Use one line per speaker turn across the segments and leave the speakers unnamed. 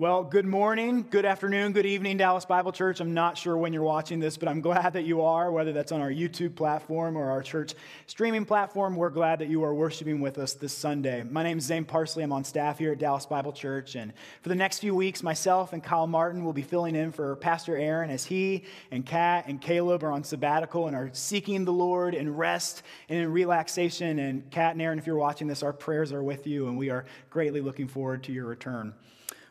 Well, good morning, good afternoon, good evening, Dallas Bible Church. I'm not sure when you're watching this, but I'm glad that you are, whether that's on our YouTube platform or our church streaming platform. We're glad that you are worshiping with us this Sunday. My name is Zane Parsley. I'm on staff here at Dallas Bible Church. And for the next few weeks, myself and Kyle Martin will be filling in for Pastor Aaron as he and Kat and Caleb are on sabbatical and are seeking the Lord in rest and in relaxation. And Kat and Aaron, if you're watching this, our prayers are with you, and we are greatly looking forward to your return.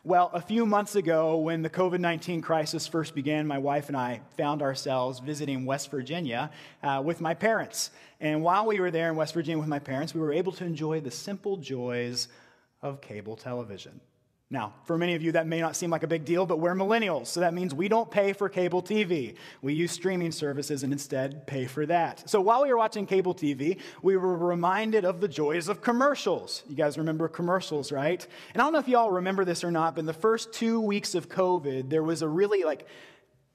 Well, a few months ago, when the COVID 19 crisis first began, my wife and I found ourselves visiting West Virginia uh, with my parents. And while we were there in West Virginia with my parents, we were able to enjoy the simple joys of cable television. Now, for many of you, that may not seem like a big deal, but we're millennials, so that means we don't pay for cable TV. We use streaming services and instead pay for that. So while we were watching cable TV, we were reminded of the joys of commercials. You guys remember commercials, right? And I don't know if you all remember this or not, but in the first two weeks of COVID, there was a really like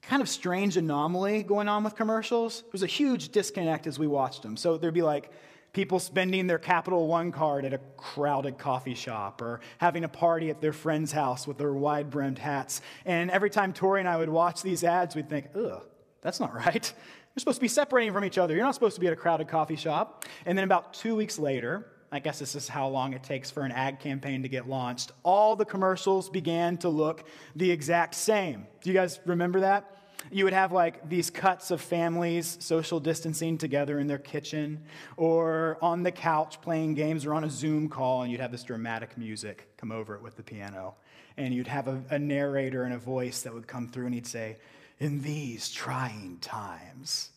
kind of strange anomaly going on with commercials. There was a huge disconnect as we watched them. So there'd be like, people spending their Capital One card at a crowded coffee shop or having a party at their friend's house with their wide brimmed hats. And every time Tori and I would watch these ads, we'd think, ugh, that's not right. You're supposed to be separating from each other. You're not supposed to be at a crowded coffee shop. And then about two weeks later, I guess this is how long it takes for an ad campaign to get launched. All the commercials began to look the exact same. Do you guys remember that? You would have like these cuts of families social distancing together in their kitchen or on the couch playing games or on a Zoom call, and you'd have this dramatic music come over it with the piano. And you'd have a, a narrator and a voice that would come through and he'd say, In these trying times.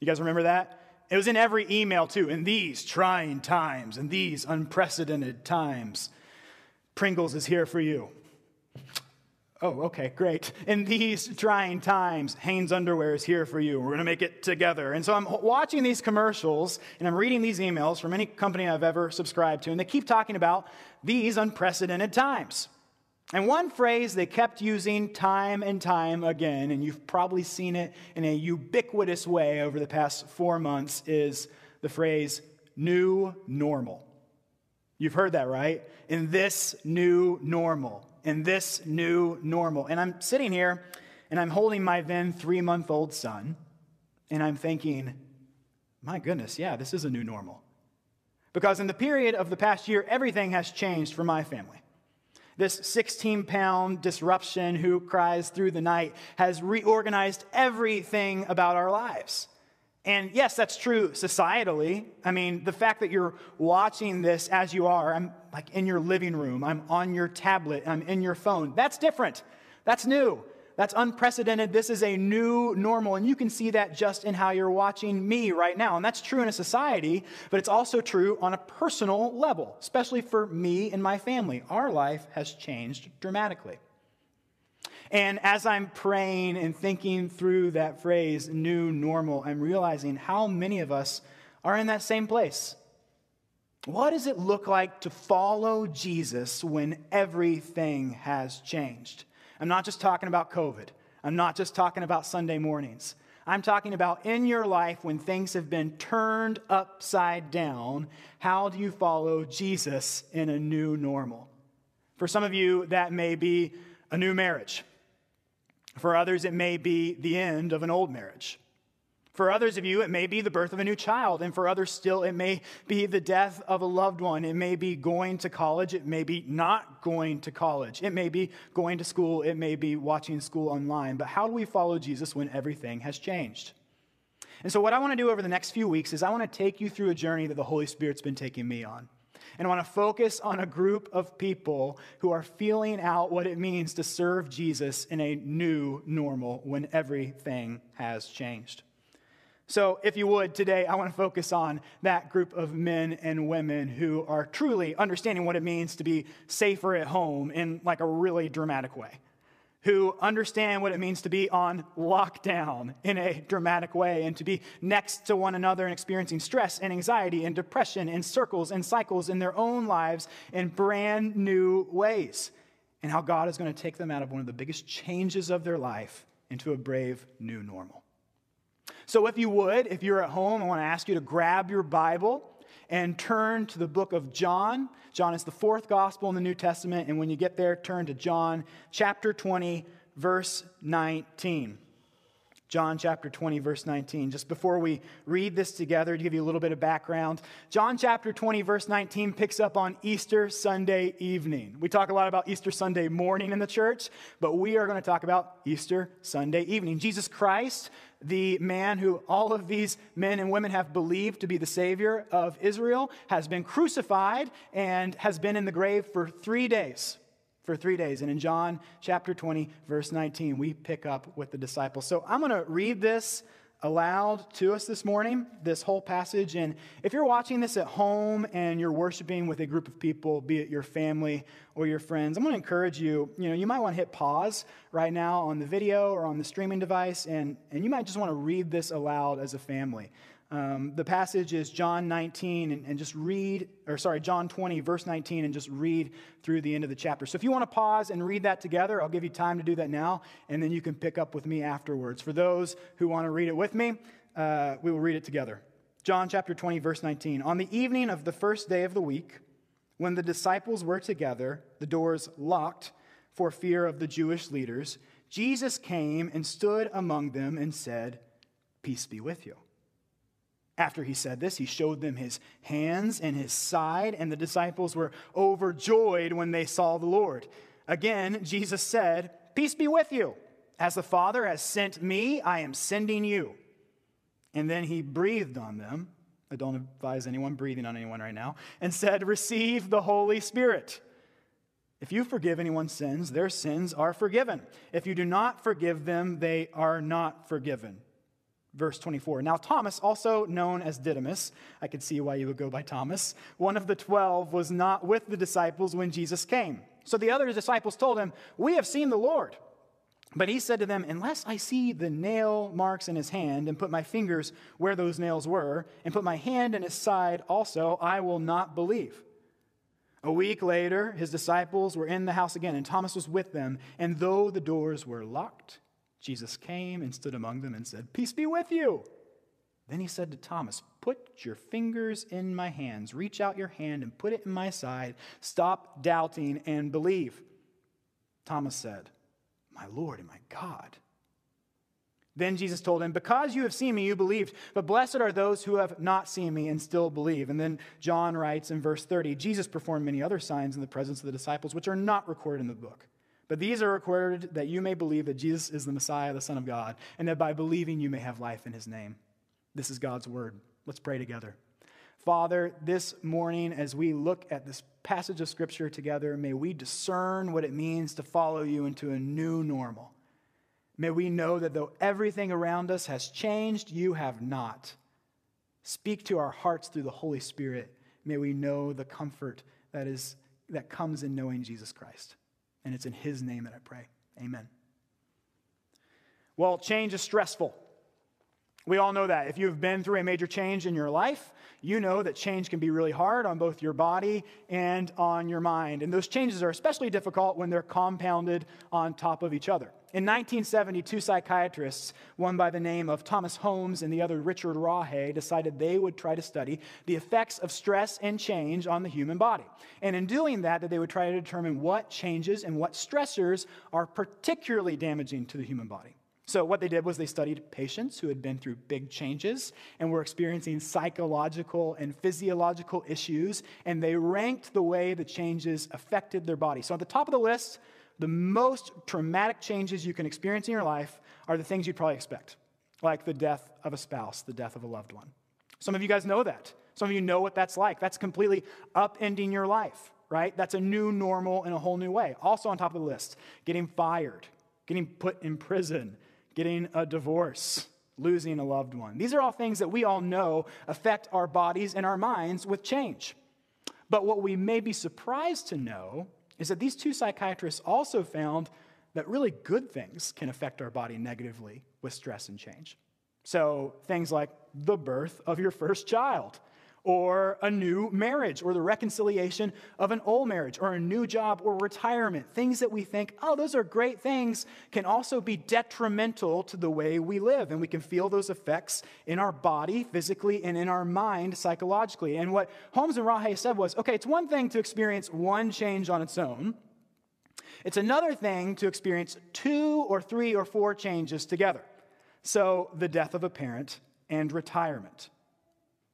You guys remember that? It was in every email too. In these trying times, in these unprecedented times, Pringles is here for you. Oh, okay, great. In these trying times, Hanes Underwear is here for you. We're going to make it together. And so I'm watching these commercials and I'm reading these emails from any company I've ever subscribed to, and they keep talking about these unprecedented times. And one phrase they kept using time and time again, and you've probably seen it in a ubiquitous way over the past four months, is the phrase new normal. You've heard that, right? In this new normal in this new normal. And I'm sitting here and I'm holding my then three month old son, and I'm thinking, my goodness, yeah, this is a new normal. Because in the period of the past year, everything has changed for my family. This 16 pound disruption who cries through the night has reorganized everything about our lives. And yes, that's true societally. I mean, the fact that you're watching this as you are, I'm like in your living room, I'm on your tablet, I'm in your phone, that's different. That's new. That's unprecedented. This is a new normal. And you can see that just in how you're watching me right now. And that's true in a society, but it's also true on a personal level, especially for me and my family. Our life has changed dramatically. And as I'm praying and thinking through that phrase, new normal, I'm realizing how many of us are in that same place. What does it look like to follow Jesus when everything has changed? I'm not just talking about COVID. I'm not just talking about Sunday mornings. I'm talking about in your life when things have been turned upside down, how do you follow Jesus in a new normal? For some of you, that may be a new marriage. For others, it may be the end of an old marriage. For others of you, it may be the birth of a new child. And for others still, it may be the death of a loved one. It may be going to college. It may be not going to college. It may be going to school. It may be watching school online. But how do we follow Jesus when everything has changed? And so, what I want to do over the next few weeks is I want to take you through a journey that the Holy Spirit's been taking me on. And want to focus on a group of people who are feeling out what it means to serve Jesus in a new normal when everything has changed. So, if you would, today I want to focus on that group of men and women who are truly understanding what it means to be safer at home in like a really dramatic way who understand what it means to be on lockdown in a dramatic way and to be next to one another and experiencing stress and anxiety and depression and circles and cycles in their own lives in brand new ways. And how God is going to take them out of one of the biggest changes of their life into a brave new normal. So, if you would, if you're at home, I want to ask you to grab your Bible and turn to the book of John. John is the fourth gospel in the New Testament. And when you get there, turn to John chapter 20, verse 19. John chapter 20, verse 19. Just before we read this together, to give you a little bit of background, John chapter 20, verse 19 picks up on Easter Sunday evening. We talk a lot about Easter Sunday morning in the church, but we are going to talk about Easter Sunday evening. Jesus Christ, the man who all of these men and women have believed to be the Savior of Israel, has been crucified and has been in the grave for three days for three days. And in John chapter 20, verse 19, we pick up with the disciples. So I'm going to read this aloud to us this morning, this whole passage. And if you're watching this at home and you're worshiping with a group of people, be it your family or your friends, I'm going to encourage you, you know, you might want to hit pause right now on the video or on the streaming device, and, and you might just want to read this aloud as a family. Um, the passage is John 19, and, and, just read, or sorry, John 20, verse 19, and just read through the end of the chapter. So if you want to pause and read that together, I'll give you time to do that now, and then you can pick up with me afterwards. For those who want to read it with me, uh, we will read it together. John chapter 20, verse 19. On the evening of the first day of the week, when the disciples were together, the doors locked for fear of the Jewish leaders, Jesus came and stood among them and said, Peace be with you. After he said this, he showed them his hands and his side, and the disciples were overjoyed when they saw the Lord. Again, Jesus said, Peace be with you. As the Father has sent me, I am sending you. And then he breathed on them. I don't advise anyone breathing on anyone right now, and said, Receive the Holy Spirit. If you forgive anyone's sins, their sins are forgiven. If you do not forgive them, they are not forgiven. Verse 24. Now, Thomas, also known as Didymus, I could see why you would go by Thomas, one of the twelve, was not with the disciples when Jesus came. So the other disciples told him, We have seen the Lord. But he said to them, Unless I see the nail marks in his hand, and put my fingers where those nails were, and put my hand in his side also, I will not believe. A week later, his disciples were in the house again, and Thomas was with them. And though the doors were locked, Jesus came and stood among them and said, Peace be with you. Then he said to Thomas, Put your fingers in my hands, reach out your hand and put it in my side. Stop doubting and believe. Thomas said, My Lord and my God. Then Jesus told him, Because you have seen me, you believed, but blessed are those who have not seen me and still believe. And then John writes in verse 30 Jesus performed many other signs in the presence of the disciples, which are not recorded in the book. But these are recorded that you may believe that Jesus is the Messiah, the Son of God, and that by believing you may have life in his name. This is God's word. Let's pray together. Father, this morning, as we look at this passage of Scripture together, may we discern what it means to follow you into a new normal. May we know that though everything around us has changed, you have not. Speak to our hearts through the Holy Spirit. May we know the comfort that, is, that comes in knowing Jesus Christ. And it's in His name that I pray. Amen. Well, change is stressful. We all know that. If you've been through a major change in your life, you know that change can be really hard on both your body and on your mind. And those changes are especially difficult when they're compounded on top of each other. In 1970, two psychiatrists, one by the name of Thomas Holmes and the other Richard Rahe, decided they would try to study the effects of stress and change on the human body. And in doing that, that they would try to determine what changes and what stressors are particularly damaging to the human body. So, what they did was they studied patients who had been through big changes and were experiencing psychological and physiological issues, and they ranked the way the changes affected their body. So, at the top of the list, the most traumatic changes you can experience in your life are the things you'd probably expect, like the death of a spouse, the death of a loved one. Some of you guys know that. Some of you know what that's like. That's completely upending your life, right? That's a new normal in a whole new way. Also, on top of the list, getting fired, getting put in prison, getting a divorce, losing a loved one. These are all things that we all know affect our bodies and our minds with change. But what we may be surprised to know is that these two psychiatrists also found that really good things can affect our body negatively with stress and change. So, things like the birth of your first child, or a new marriage, or the reconciliation of an old marriage, or a new job, or retirement. Things that we think, oh, those are great things, can also be detrimental to the way we live. And we can feel those effects in our body, physically, and in our mind, psychologically. And what Holmes and Rahe said was okay, it's one thing to experience one change on its own, it's another thing to experience two or three or four changes together. So, the death of a parent and retirement.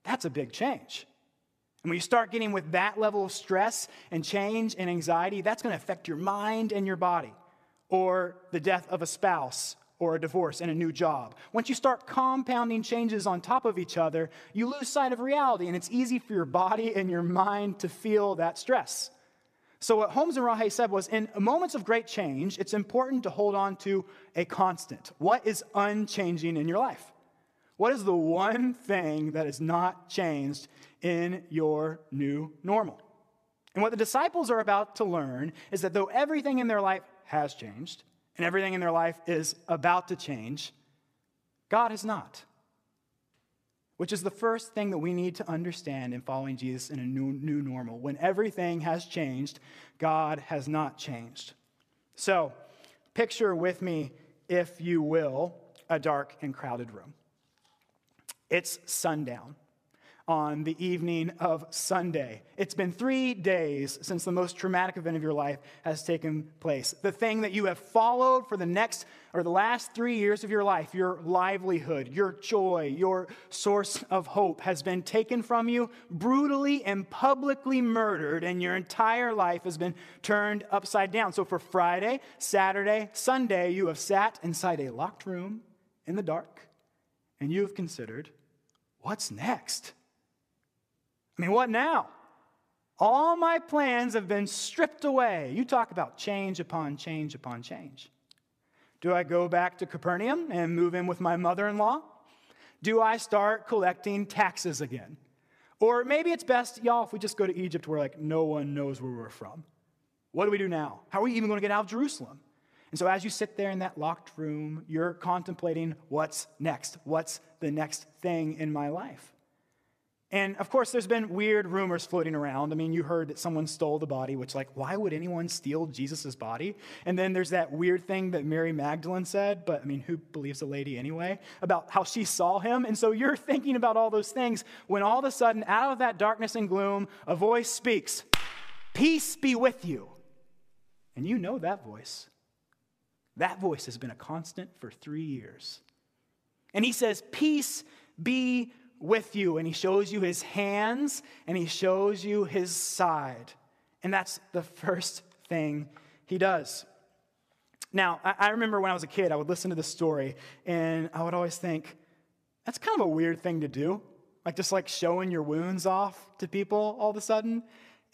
That's a big change. And when you start getting with that level of stress and change and anxiety, that's going to affect your mind and your body. Or the death of a spouse or a divorce and a new job. Once you start compounding changes on top of each other, you lose sight of reality, and it's easy for your body and your mind to feel that stress. So, what Holmes and Rahe said was in moments of great change, it's important to hold on to a constant. What is unchanging in your life? What is the one thing that is not changed in your new normal? And what the disciples are about to learn is that though everything in their life has changed and everything in their life is about to change, God has not. Which is the first thing that we need to understand in following Jesus in a new, new normal. When everything has changed, God has not changed. So, picture with me, if you will, a dark and crowded room. It's sundown on the evening of Sunday. It's been three days since the most traumatic event of your life has taken place. The thing that you have followed for the next or the last three years of your life, your livelihood, your joy, your source of hope has been taken from you, brutally and publicly murdered, and your entire life has been turned upside down. So for Friday, Saturday, Sunday, you have sat inside a locked room in the dark and you have considered what's next? I mean, what now? All my plans have been stripped away. You talk about change upon change upon change. Do I go back to Capernaum and move in with my mother in law? Do I start collecting taxes again? Or maybe it's best, y'all, if we just go to Egypt where like no one knows where we're from. What do we do now? How are we even going to get out of Jerusalem? And so as you sit there in that locked room, you're contemplating what's next? What's the next thing in my life? And of course, there's been weird rumors floating around. I mean, you heard that someone stole the body, which, like, why would anyone steal Jesus' body? And then there's that weird thing that Mary Magdalene said, but I mean, who believes a lady anyway, about how she saw him. And so you're thinking about all those things when all of a sudden, out of that darkness and gloom, a voice speaks, Peace be with you. And you know that voice. That voice has been a constant for three years. And he says, Peace be with you. And he shows you his hands and he shows you his side. And that's the first thing he does. Now, I remember when I was a kid, I would listen to this story and I would always think, that's kind of a weird thing to do. Like just like showing your wounds off to people all of a sudden.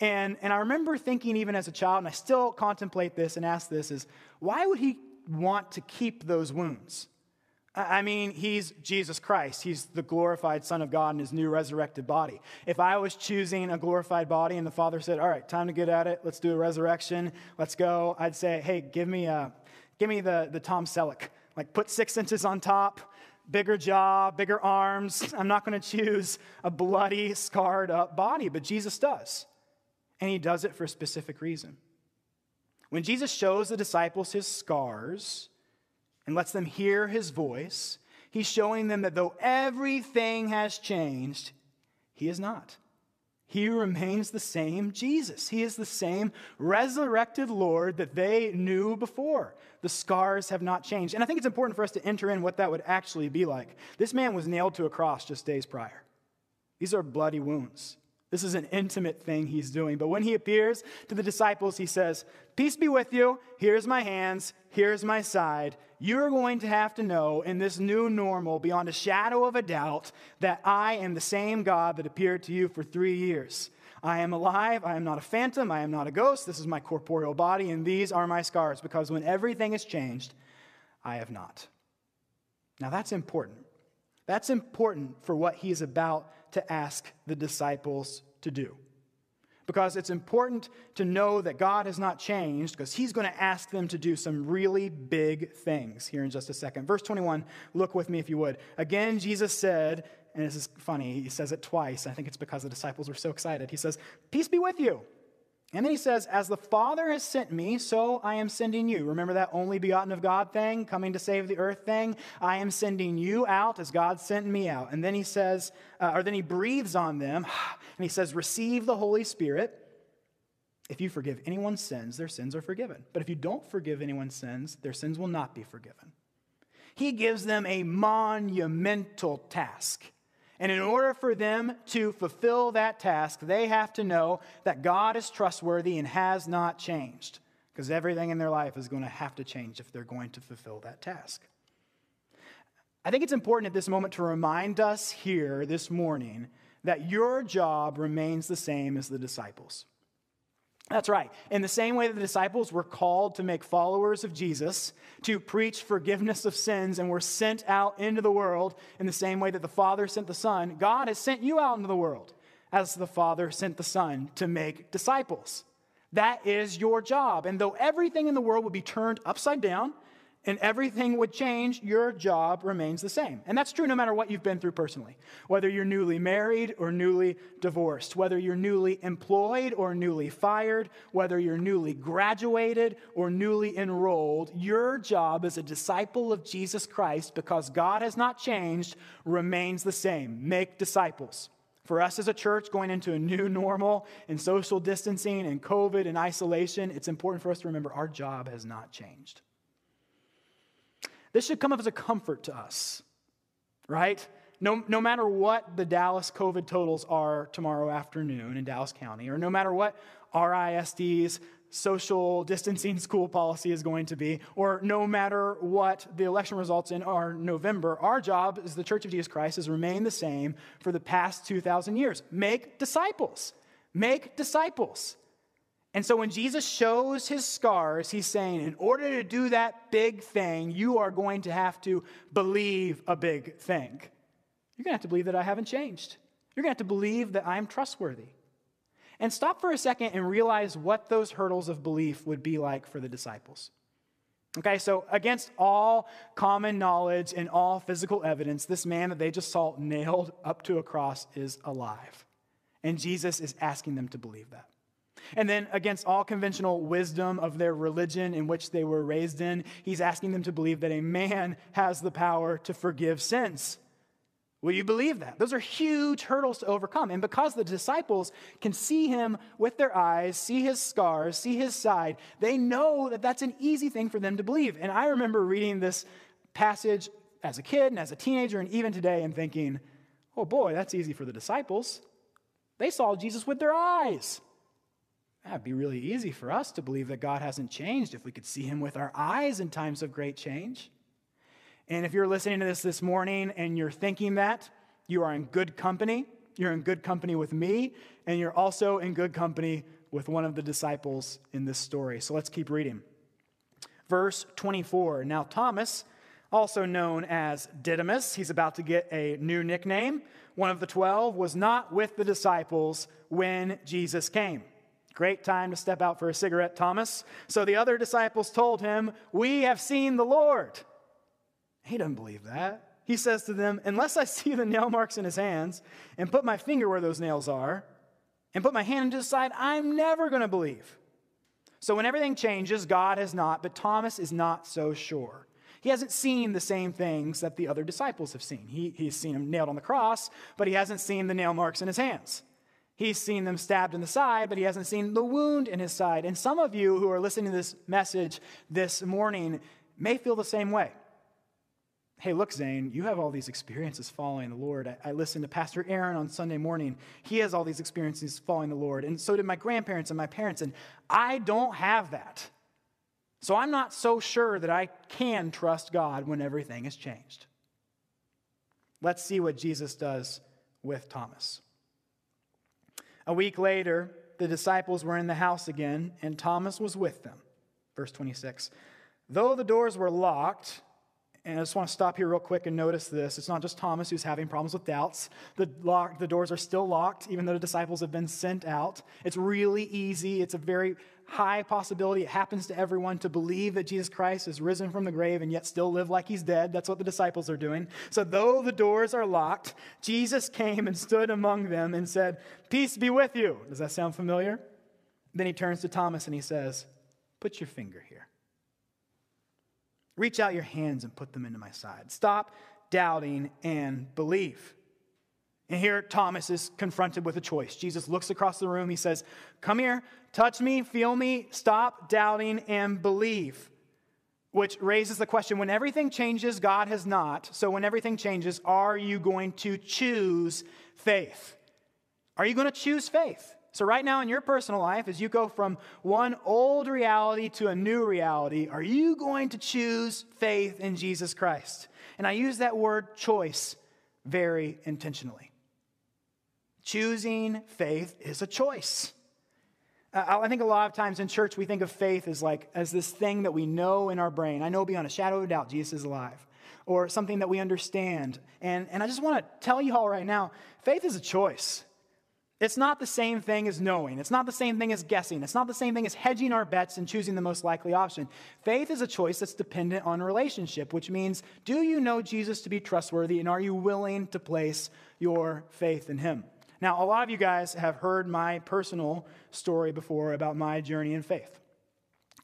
And, and I remember thinking, even as a child, and I still contemplate this and ask this, is why would he want to keep those wounds? I mean, he's Jesus Christ. He's the glorified Son of God in his new resurrected body. If I was choosing a glorified body and the Father said, All right, time to get at it, let's do a resurrection, let's go, I'd say, Hey, give me, a, uh, give me the, the Tom Selleck. Like, put six inches on top, bigger jaw, bigger arms. I'm not going to choose a bloody, scarred up body, but Jesus does. And he does it for a specific reason. When Jesus shows the disciples his scars and lets them hear his voice, he's showing them that though everything has changed, he is not. He remains the same Jesus. He is the same resurrected Lord that they knew before. The scars have not changed. And I think it's important for us to enter in what that would actually be like. This man was nailed to a cross just days prior. These are bloody wounds. This is an intimate thing he's doing. But when he appears to the disciples, he says, Peace be with you. Here's my hands. Here's my side. You're going to have to know in this new normal, beyond a shadow of a doubt, that I am the same God that appeared to you for three years. I am alive. I am not a phantom. I am not a ghost. This is my corporeal body, and these are my scars, because when everything has changed, I have not. Now, that's important. That's important for what he's about to ask the disciples to do. Because it's important to know that God has not changed, because he's going to ask them to do some really big things here in just a second. Verse 21, look with me if you would. Again, Jesus said, and this is funny, he says it twice. I think it's because the disciples were so excited. He says, Peace be with you. And then he says, As the Father has sent me, so I am sending you. Remember that only begotten of God thing, coming to save the earth thing? I am sending you out as God sent me out. And then he says, uh, or then he breathes on them, and he says, Receive the Holy Spirit. If you forgive anyone's sins, their sins are forgiven. But if you don't forgive anyone's sins, their sins will not be forgiven. He gives them a monumental task. And in order for them to fulfill that task, they have to know that God is trustworthy and has not changed, because everything in their life is going to have to change if they're going to fulfill that task. I think it's important at this moment to remind us here this morning that your job remains the same as the disciples. That's right. In the same way that the disciples were called to make followers of Jesus, to preach forgiveness of sins, and were sent out into the world in the same way that the Father sent the Son, God has sent you out into the world as the Father sent the Son to make disciples. That is your job. And though everything in the world would be turned upside down, and everything would change, your job remains the same. And that's true no matter what you've been through personally. Whether you're newly married or newly divorced, whether you're newly employed or newly fired, whether you're newly graduated or newly enrolled, your job as a disciple of Jesus Christ, because God has not changed, remains the same. Make disciples. For us as a church going into a new normal and social distancing and COVID and isolation, it's important for us to remember our job has not changed. This should come up as a comfort to us, right? No, no matter what the Dallas COVID totals are tomorrow afternoon in Dallas County, or no matter what RISD's social distancing school policy is going to be, or no matter what the election results in our November, our job as the Church of Jesus Christ has remained the same for the past 2,000 years. Make disciples. Make disciples. And so when Jesus shows his scars, he's saying, in order to do that big thing, you are going to have to believe a big thing. You're going to have to believe that I haven't changed. You're going to have to believe that I'm trustworthy. And stop for a second and realize what those hurdles of belief would be like for the disciples. Okay, so against all common knowledge and all physical evidence, this man that they just saw nailed up to a cross is alive. And Jesus is asking them to believe that. And then, against all conventional wisdom of their religion in which they were raised in, he's asking them to believe that a man has the power to forgive sins. Will you believe that? Those are huge hurdles to overcome. And because the disciples can see him with their eyes, see his scars, see his side, they know that that's an easy thing for them to believe. And I remember reading this passage as a kid and as a teenager and even today and thinking, oh boy, that's easy for the disciples. They saw Jesus with their eyes. That'd be really easy for us to believe that God hasn't changed if we could see him with our eyes in times of great change. And if you're listening to this this morning and you're thinking that, you are in good company. You're in good company with me, and you're also in good company with one of the disciples in this story. So let's keep reading. Verse 24. Now, Thomas, also known as Didymus, he's about to get a new nickname, one of the twelve, was not with the disciples when Jesus came. Great time to step out for a cigarette, Thomas. So the other disciples told him, We have seen the Lord. He doesn't believe that. He says to them, Unless I see the nail marks in his hands and put my finger where those nails are and put my hand into his side, I'm never going to believe. So when everything changes, God has not, but Thomas is not so sure. He hasn't seen the same things that the other disciples have seen. He, he's seen him nailed on the cross, but he hasn't seen the nail marks in his hands. He's seen them stabbed in the side, but he hasn't seen the wound in his side. And some of you who are listening to this message this morning may feel the same way. Hey, look, Zane, you have all these experiences following the Lord. I, I listened to Pastor Aaron on Sunday morning. He has all these experiences following the Lord. And so did my grandparents and my parents. And I don't have that. So I'm not so sure that I can trust God when everything has changed. Let's see what Jesus does with Thomas. A week later, the disciples were in the house again, and Thomas was with them. Verse 26. Though the doors were locked, and I just want to stop here real quick and notice this. It's not just Thomas who's having problems with doubts. The, lock, the doors are still locked, even though the disciples have been sent out. It's really easy. It's a very high possibility it happens to everyone to believe that Jesus Christ is risen from the grave and yet still live like he's dead. That's what the disciples are doing. So, though the doors are locked, Jesus came and stood among them and said, Peace be with you. Does that sound familiar? Then he turns to Thomas and he says, Put your finger here. Reach out your hands and put them into my side. Stop doubting and believe. And here Thomas is confronted with a choice. Jesus looks across the room. He says, Come here, touch me, feel me, stop doubting and believe. Which raises the question when everything changes, God has not. So when everything changes, are you going to choose faith? Are you going to choose faith? So, right now in your personal life, as you go from one old reality to a new reality, are you going to choose faith in Jesus Christ? And I use that word choice very intentionally. Choosing faith is a choice. I think a lot of times in church we think of faith as like as this thing that we know in our brain. I know beyond a shadow of a doubt Jesus is alive, or something that we understand. And, and I just want to tell you all right now, faith is a choice. It's not the same thing as knowing. It's not the same thing as guessing. It's not the same thing as hedging our bets and choosing the most likely option. Faith is a choice that's dependent on relationship, which means do you know Jesus to be trustworthy and are you willing to place your faith in him? Now, a lot of you guys have heard my personal story before about my journey in faith.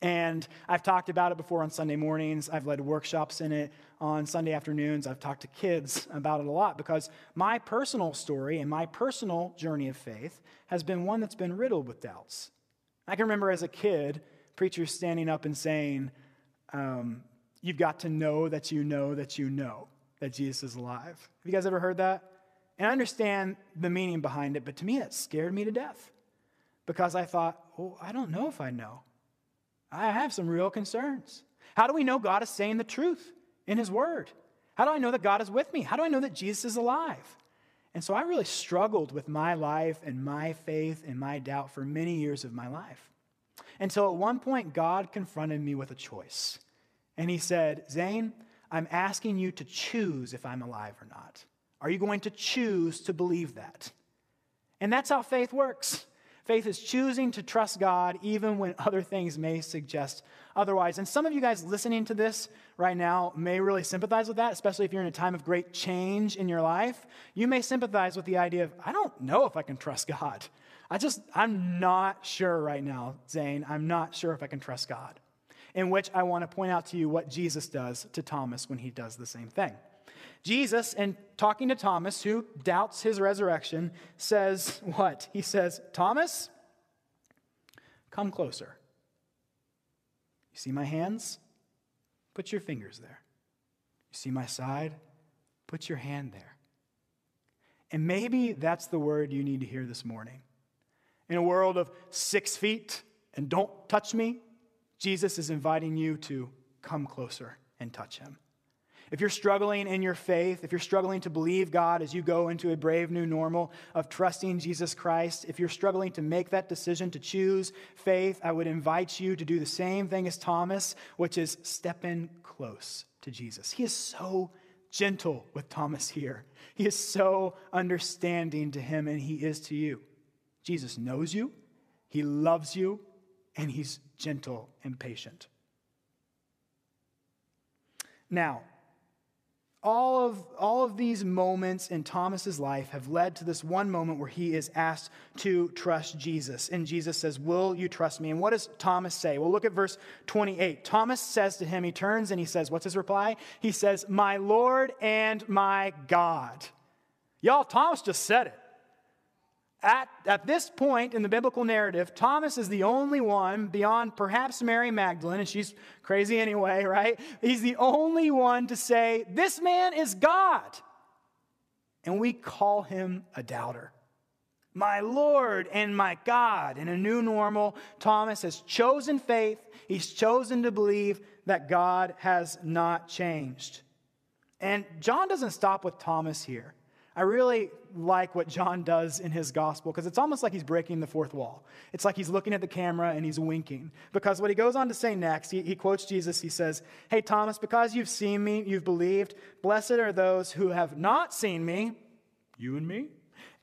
And I've talked about it before on Sunday mornings. I've led workshops in it on Sunday afternoons. I've talked to kids about it a lot because my personal story and my personal journey of faith has been one that's been riddled with doubts. I can remember as a kid, preachers standing up and saying, um, You've got to know that you know that you know that Jesus is alive. Have you guys ever heard that? And I understand the meaning behind it, but to me, it scared me to death because I thought, well, I don't know if I know. I have some real concerns. How do we know God is saying the truth in His Word? How do I know that God is with me? How do I know that Jesus is alive? And so I really struggled with my life and my faith and my doubt for many years of my life. Until at one point, God confronted me with a choice. And He said, Zane, I'm asking you to choose if I'm alive or not. Are you going to choose to believe that? And that's how faith works. Faith is choosing to trust God even when other things may suggest otherwise. And some of you guys listening to this right now may really sympathize with that, especially if you're in a time of great change in your life. You may sympathize with the idea of, I don't know if I can trust God. I just, I'm not sure right now, Zane. I'm not sure if I can trust God. In which I want to point out to you what Jesus does to Thomas when he does the same thing. Jesus, in talking to Thomas, who doubts his resurrection, says what? He says, Thomas, come closer. You see my hands? Put your fingers there. You see my side? Put your hand there. And maybe that's the word you need to hear this morning. In a world of six feet and don't touch me, Jesus is inviting you to come closer and touch him. If you're struggling in your faith, if you're struggling to believe God as you go into a brave new normal of trusting Jesus Christ, if you're struggling to make that decision to choose faith, I would invite you to do the same thing as Thomas, which is step in close to Jesus. He is so gentle with Thomas here. He is so understanding to him, and he is to you. Jesus knows you, he loves you, and he's gentle and patient. Now, all of, all of these moments in Thomas's life have led to this one moment where he is asked to trust Jesus. And Jesus says, Will you trust me? And what does Thomas say? Well, look at verse 28. Thomas says to him, he turns and he says, What's his reply? He says, My Lord and my God. Y'all, Thomas just said it. At, at this point in the biblical narrative, Thomas is the only one beyond perhaps Mary Magdalene, and she's crazy anyway, right? He's the only one to say, This man is God. And we call him a doubter. My Lord and my God. In a new normal, Thomas has chosen faith. He's chosen to believe that God has not changed. And John doesn't stop with Thomas here. I really like what John does in his gospel because it's almost like he's breaking the fourth wall. It's like he's looking at the camera and he's winking. Because what he goes on to say next, he, he quotes Jesus. He says, Hey, Thomas, because you've seen me, you've believed. Blessed are those who have not seen me, you and me,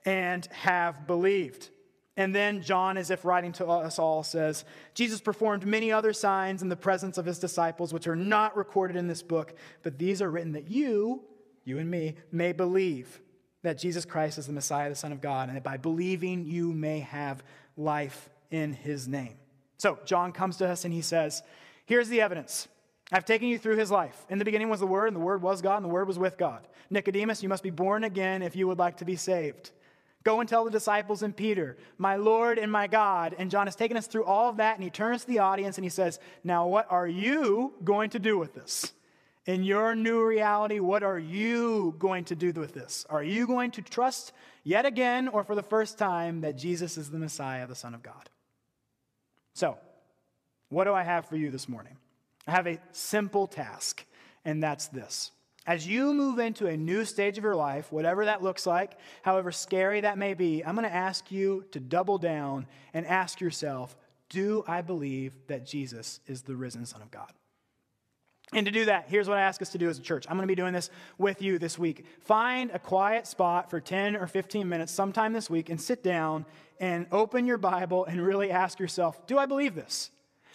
and have believed. And then John, as if writing to us all, says, Jesus performed many other signs in the presence of his disciples, which are not recorded in this book, but these are written that you, you and me, may believe that Jesus Christ is the Messiah, the Son of God, and that by believing you may have life in his name. So John comes to us and he says, Here's the evidence. I've taken you through his life. In the beginning was the Word, and the Word was God, and the Word was with God. Nicodemus, you must be born again if you would like to be saved. Go and tell the disciples and Peter, my Lord and my God. And John has taken us through all of that, and he turns to the audience and he says, Now, what are you going to do with this? In your new reality, what are you going to do with this? Are you going to trust yet again, or for the first time, that Jesus is the Messiah, the Son of God? So, what do I have for you this morning? I have a simple task, and that's this. As you move into a new stage of your life, whatever that looks like, however scary that may be, I'm going to ask you to double down and ask yourself Do I believe that Jesus is the risen Son of God? And to do that, here's what I ask us to do as a church. I'm going to be doing this with you this week. Find a quiet spot for 10 or 15 minutes sometime this week and sit down and open your Bible and really ask yourself Do I believe this?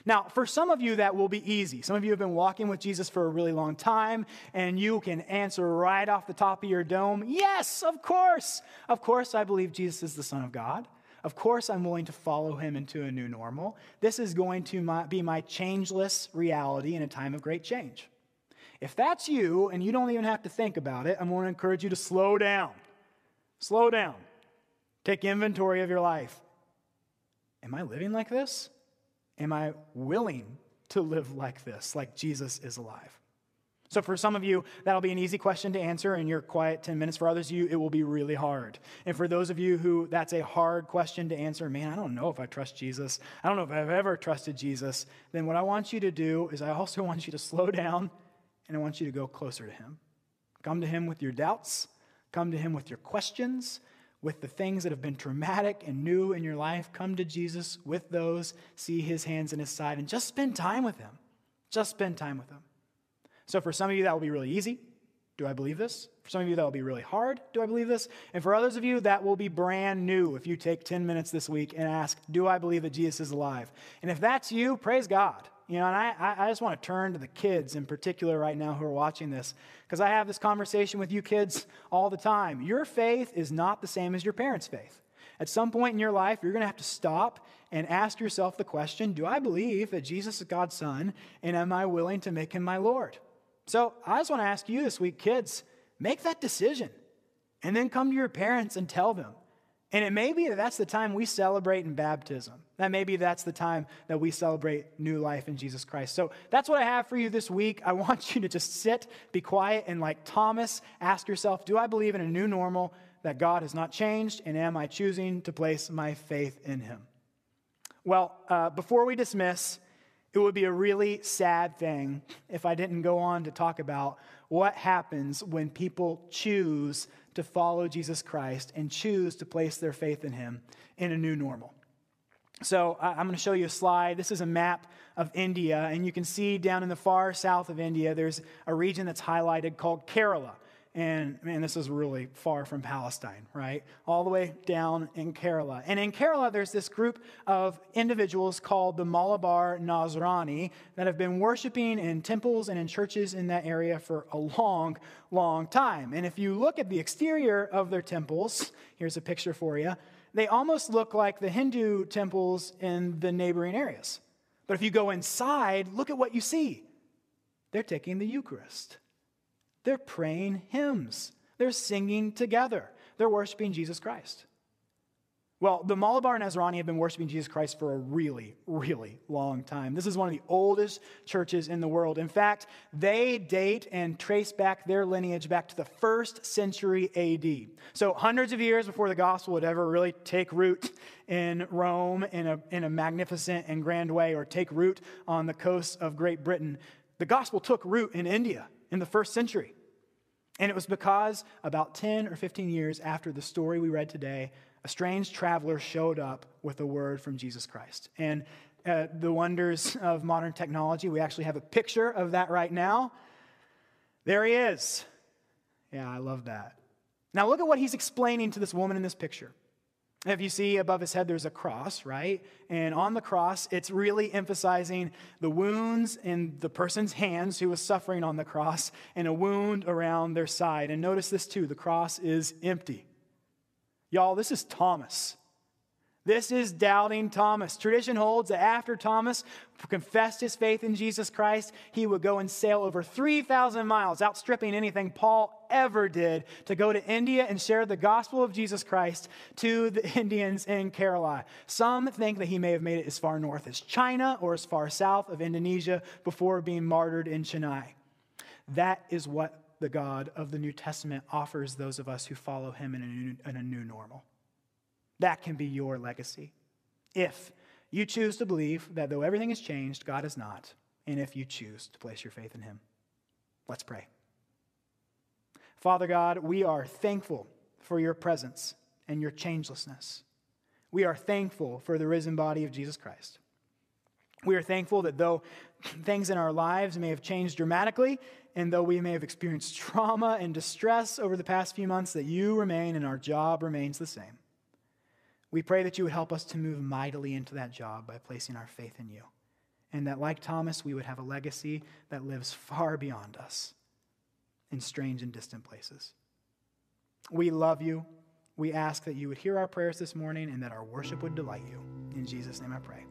Now, for some of you, that will be easy. Some of you have been walking with Jesus for a really long time, and you can answer right off the top of your dome Yes, of course. Of course, I believe Jesus is the Son of God. Of course, I'm willing to follow him into a new normal. This is going to be my changeless reality in a time of great change. If that's you, and you don't even have to think about it, I'm going to encourage you to slow down. Slow down. Take inventory of your life. Am I living like this? Am I willing to live like this, like Jesus is alive? So, for some of you, that'll be an easy question to answer in your quiet 10 minutes. For others of you, it will be really hard. And for those of you who that's a hard question to answer, man, I don't know if I trust Jesus. I don't know if I've ever trusted Jesus. Then, what I want you to do is, I also want you to slow down and I want you to go closer to Him. Come to Him with your doubts, come to Him with your questions, with the things that have been traumatic and new in your life. Come to Jesus with those, see his hands in his side, and just spend time with him. Just spend time with him. So, for some of you, that will be really easy. Do I believe this? For some of you, that will be really hard. Do I believe this? And for others of you, that will be brand new if you take 10 minutes this week and ask, Do I believe that Jesus is alive? And if that's you, praise God. You know, and I, I just want to turn to the kids in particular right now who are watching this, because I have this conversation with you kids all the time. Your faith is not the same as your parents' faith. At some point in your life, you're going to have to stop and ask yourself the question Do I believe that Jesus is God's Son, and am I willing to make him my Lord? So I just want to ask you this week, kids, make that decision and then come to your parents and tell them. And it may be that that's the time we celebrate in baptism. That maybe that's the time that we celebrate new life in Jesus Christ. So that's what I have for you this week. I want you to just sit, be quiet, and like Thomas, ask yourself Do I believe in a new normal that God has not changed? And am I choosing to place my faith in Him? Well, uh, before we dismiss, it would be a really sad thing if I didn't go on to talk about what happens when people choose to follow Jesus Christ and choose to place their faith in Him in a new normal. So I'm going to show you a slide. This is a map of India, and you can see down in the far south of India, there's a region that's highlighted called Kerala. And man, this is really far from Palestine, right? All the way down in Kerala. And in Kerala, there's this group of individuals called the Malabar Nazrani that have been worshiping in temples and in churches in that area for a long, long time. And if you look at the exterior of their temples, here's a picture for you, they almost look like the Hindu temples in the neighboring areas. But if you go inside, look at what you see. They're taking the Eucharist. They're praying hymns, they're singing together, they're worshiping Jesus Christ. Well, the Malabar Nazrani have been worshiping Jesus Christ for a really, really long time. This is one of the oldest churches in the world. In fact, they date and trace back their lineage back to the first century AD. So, hundreds of years before the gospel would ever really take root in Rome in a, in a magnificent and grand way or take root on the coasts of Great Britain, the gospel took root in India in the first century. And it was because about 10 or 15 years after the story we read today, a strange traveler showed up with a word from Jesus Christ. And uh, the wonders of modern technology, we actually have a picture of that right now. There he is. Yeah, I love that. Now look at what he's explaining to this woman in this picture. If you see above his head, there's a cross, right? And on the cross, it's really emphasizing the wounds in the person's hands who was suffering on the cross and a wound around their side. And notice this too the cross is empty. Y'all, this is Thomas. This is doubting Thomas. Tradition holds that after Thomas confessed his faith in Jesus Christ, he would go and sail over 3,000 miles, outstripping anything Paul ever did, to go to India and share the gospel of Jesus Christ to the Indians in Kerala. Some think that he may have made it as far north as China or as far south of Indonesia before being martyred in Chennai. That is what the God of the New Testament offers those of us who follow him in a new, in a new normal. That can be your legacy. If you choose to believe that though everything has changed, God has not, and if you choose to place your faith in Him. Let's pray. Father God, we are thankful for your presence and your changelessness. We are thankful for the risen body of Jesus Christ. We are thankful that though things in our lives may have changed dramatically, and though we may have experienced trauma and distress over the past few months, that you remain and our job remains the same. We pray that you would help us to move mightily into that job by placing our faith in you. And that, like Thomas, we would have a legacy that lives far beyond us in strange and distant places. We love you. We ask that you would hear our prayers this morning and that our worship would delight you. In Jesus' name I pray.